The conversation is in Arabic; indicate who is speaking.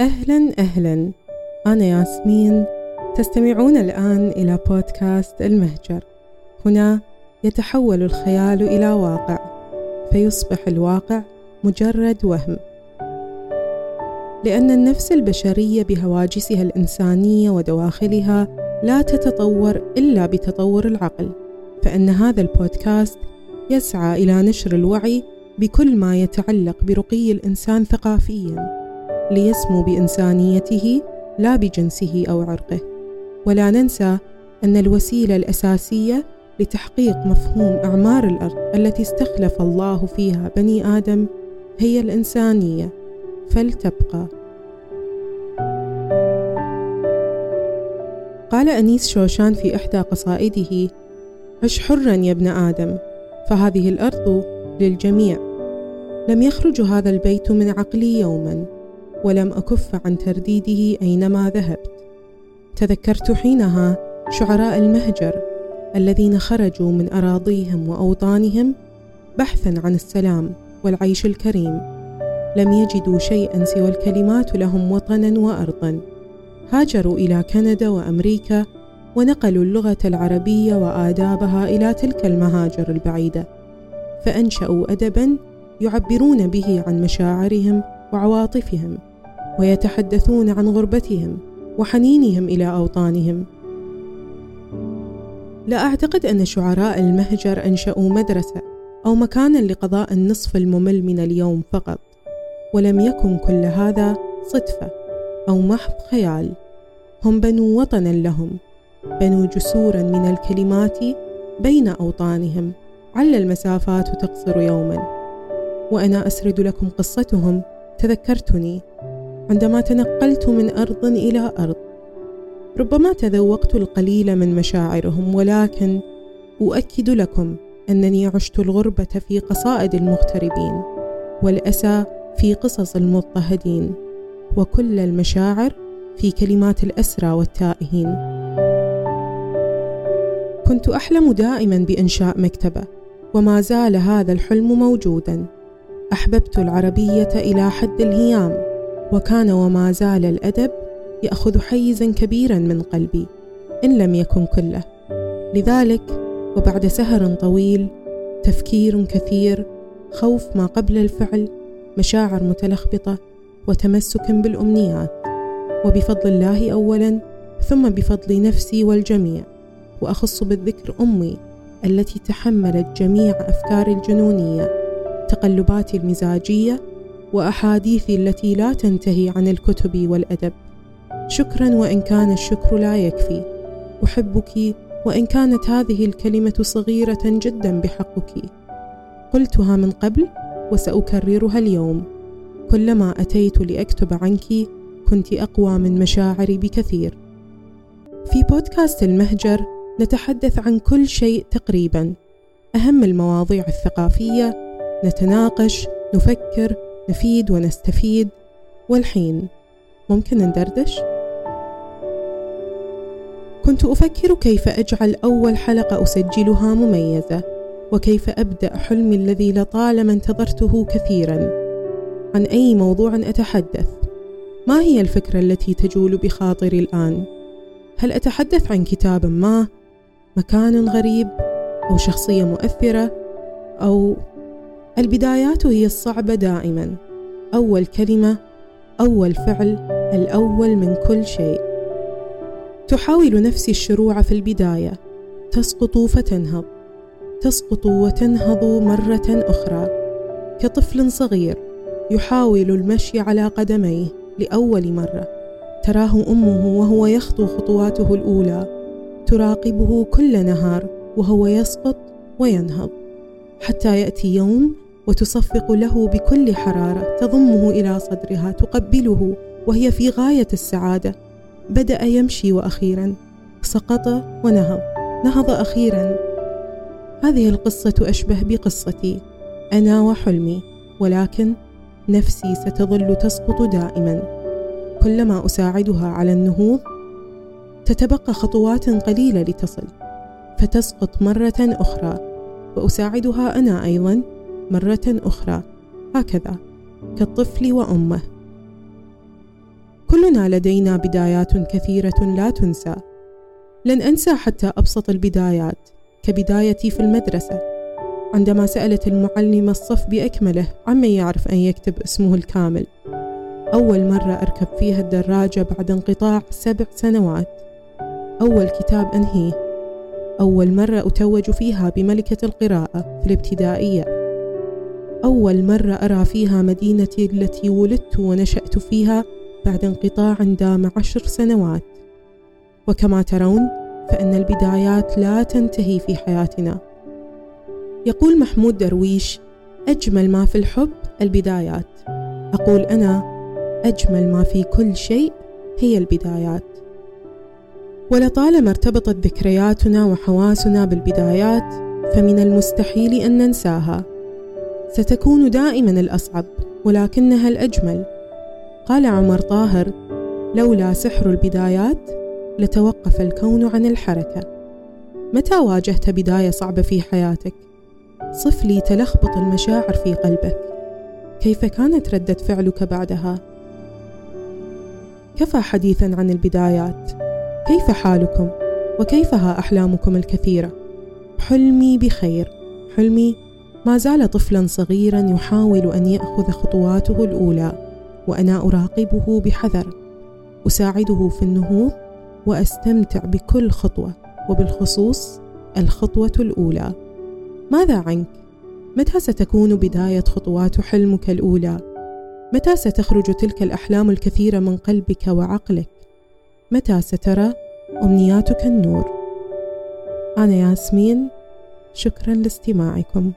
Speaker 1: أهلا أهلا. أنا ياسمين. تستمعون الآن إلى بودكاست المهجر. هنا يتحول الخيال إلى واقع فيصبح الواقع مجرد وهم. لأن النفس البشرية بهواجسها الإنسانية ودواخلها لا تتطور إلا بتطور العقل فإن هذا البودكاست يسعى إلى نشر الوعي بكل ما يتعلق برقي الإنسان ثقافياً. ليسمو بإنسانيته لا بجنسه أو عرقه. ولا ننسى أن الوسيلة الأساسية لتحقيق مفهوم أعمار الأرض التي استخلف الله فيها بني آدم هي الإنسانية. فلتبقى. قال أنيس شوشان في إحدى قصائده عش حرا يا ابن آدم فهذه الأرض للجميع. لم يخرج هذا البيت من عقلي يوما. ولم أكف عن ترديده أينما ذهبت. تذكرت حينها شعراء المهجر الذين خرجوا من أراضيهم وأوطانهم بحثا عن السلام والعيش الكريم. لم يجدوا شيئا سوى الكلمات لهم وطنا وأرضا. هاجروا إلى كندا وأمريكا ونقلوا اللغة العربية وآدابها إلى تلك المهاجر البعيدة. فأنشأوا أدبا يعبرون به عن مشاعرهم وعواطفهم. ويتحدثون عن غربتهم وحنينهم إلى أوطانهم. لا أعتقد أن شعراء المهجر أنشأوا مدرسة أو مكانا لقضاء النصف الممل من اليوم فقط ولم يكن كل هذا صدفة أو محض خيال. هم بنوا وطنا لهم بنوا جسورا من الكلمات بين أوطانهم. عل المسافات تقصر يوما. وأنا أسرد لكم قصتهم تذكرتني. عندما تنقلت من أرض إلى أرض. ربما تذوقت القليل من مشاعرهم ولكن أؤكد لكم أنني عشت الغربة في قصائد المغتربين والأسى في قصص المضطهدين وكل المشاعر في كلمات الأسرى والتائهين. كنت أحلم دائما بإنشاء مكتبة وما زال هذا الحلم موجودا. أحببت العربية إلى حد الهيام. وكان وما زال الأدب يأخذ حيزا كبيرا من قلبي إن لم يكن كله. لذلك وبعد سهر طويل تفكير كثير خوف ما قبل الفعل مشاعر متلخبطة وتمسك بالأمنيات. وبفضل الله اولا ثم بفضل نفسي والجميع وأخص بالذكر أمي التي تحملت جميع أفكاري الجنونية تقلباتي المزاجية واحاديثي التي لا تنتهي عن الكتب والأدب. شكرا وإن كان الشكر لا يكفي. أحبك وإن كانت هذه الكلمة صغيرة جدا بحقك. قلتها من قبل وسأكررها اليوم. كلما أتيت لأكتب عنك كنت أقوى من مشاعري بكثير. في بودكاست المهجر نتحدث عن كل شيء تقريبا. أهم المواضيع الثقافية نتناقش نفكر نفيد ونستفيد والحين ممكن ندردش؟ كنت أفكر كيف أجعل أول حلقة أسجلها مميزة وكيف أبدأ حلمي الذي لطالما انتظرته كثيرا عن أي موضوع أتحدث ما هي الفكرة التي تجول بخاطري الآن؟ هل أتحدث عن كتاب ما؟ مكان غريب؟ أو شخصية مؤثرة؟ أو البدايات هي الصعبة دائما. أول كلمة أول فعل الأول من كل شيء. تحاول نفسي الشروع في البداية. تسقط فتنهض. تسقط وتنهض مرة أخرى. كطفل صغير يحاول المشي على قدميه لأول مرة. تراه أمه وهو يخطو خطواته الأولى. تراقبه كل نهار وهو يسقط وينهض. حتى يأتي يوم وتصفق له بكل حرارة تضمه إلى صدرها تقبله وهي في غاية السعادة. بدأ يمشي وأخيرا. سقط ونهض. نهض أخيرا. هذه القصة أشبه بقصتي. أنا وحلمي. ولكن نفسي ستظل تسقط دائما. كلما أساعدها على النهوض تتبقى خطوات قليلة لتصل. فتسقط مرة أخرى. وأساعدها أنا أيضا. مرة أخرى. هكذا. كالطفل وأمه. كلنا لدينا بدايات كثيرة لا تنسى. لن أنسى حتى أبسط البدايات. كبدايتي في المدرسة. عندما سألت المعلمة الصف بأكمله عمن يعرف أن يكتب اسمه الكامل. أول مرة أركب فيها الدراجة بعد انقطاع سبع سنوات. أول كتاب أنهيه. أول مرة أتوج فيها بملكة القراءة في الابتدائية. أول مرة أرى فيها مدينتي التي ولدت ونشأت فيها بعد انقطاع دام عشر سنوات. وكما ترون فإن البدايات لا تنتهي في حياتنا. يقول محمود درويش أجمل ما في الحب البدايات. أقول أنا أجمل ما في كل شيء هي البدايات. ولطالما ارتبطت ذكرياتنا وحواسنا بالبدايات فمن المستحيل أن ننساها. ستكون دائما الأصعب ولكنها الأجمل. قال عمر طاهر لولا سحر البدايات لتوقف الكون عن الحركة. متى واجهت بداية صعبة في حياتك؟ صف لي تلخبط المشاعر في قلبك. كيف كانت ردة فعلك بعدها؟ كفى حديثا عن البدايات. كيف حالكم؟ وكيفها أحلامكم الكثيرة؟ حلمي بخير. حلمي ما زال طفلا صغيرا يحاول أن يأخذ خطواته الأولى وأنا أراقبه بحذر. أساعده في النهوض وأستمتع بكل خطوة وبالخصوص الخطوة الأولى. ماذا عنك؟ متى ستكون بداية خطوات حلمك الأولى؟ متى ستخرج تلك الأحلام الكثيرة من قلبك وعقلك؟ متى سترى أمنياتك النور؟ أنا ياسمين شكرا لاستماعكم.